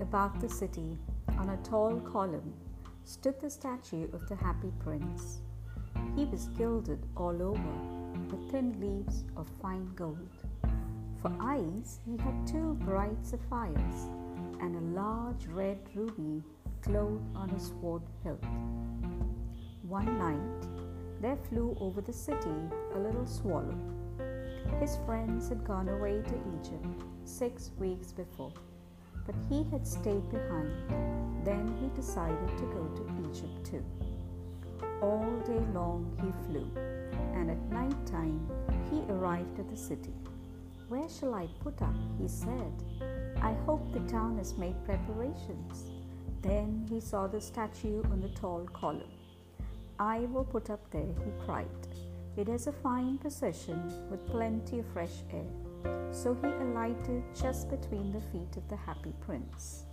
above the city, on a tall column, stood the statue of the happy prince. He was gilded all over with thin leaves of fine gold. For eyes, he had two bright sapphires and a large red ruby glowed on his sword hilt. One night, there flew over the city a little swallow. His friends had gone away to Egypt six weeks before, but he had stayed behind. Then he decided to go to Egypt too. All day long he flew, and at night time he arrived at the city. Where shall I put up? he said. I hope the town has made preparations. Then he saw the statue on the tall column. I will put up there, he cried. It is a fine position with plenty of fresh air. So he alighted just between the feet of the happy prince.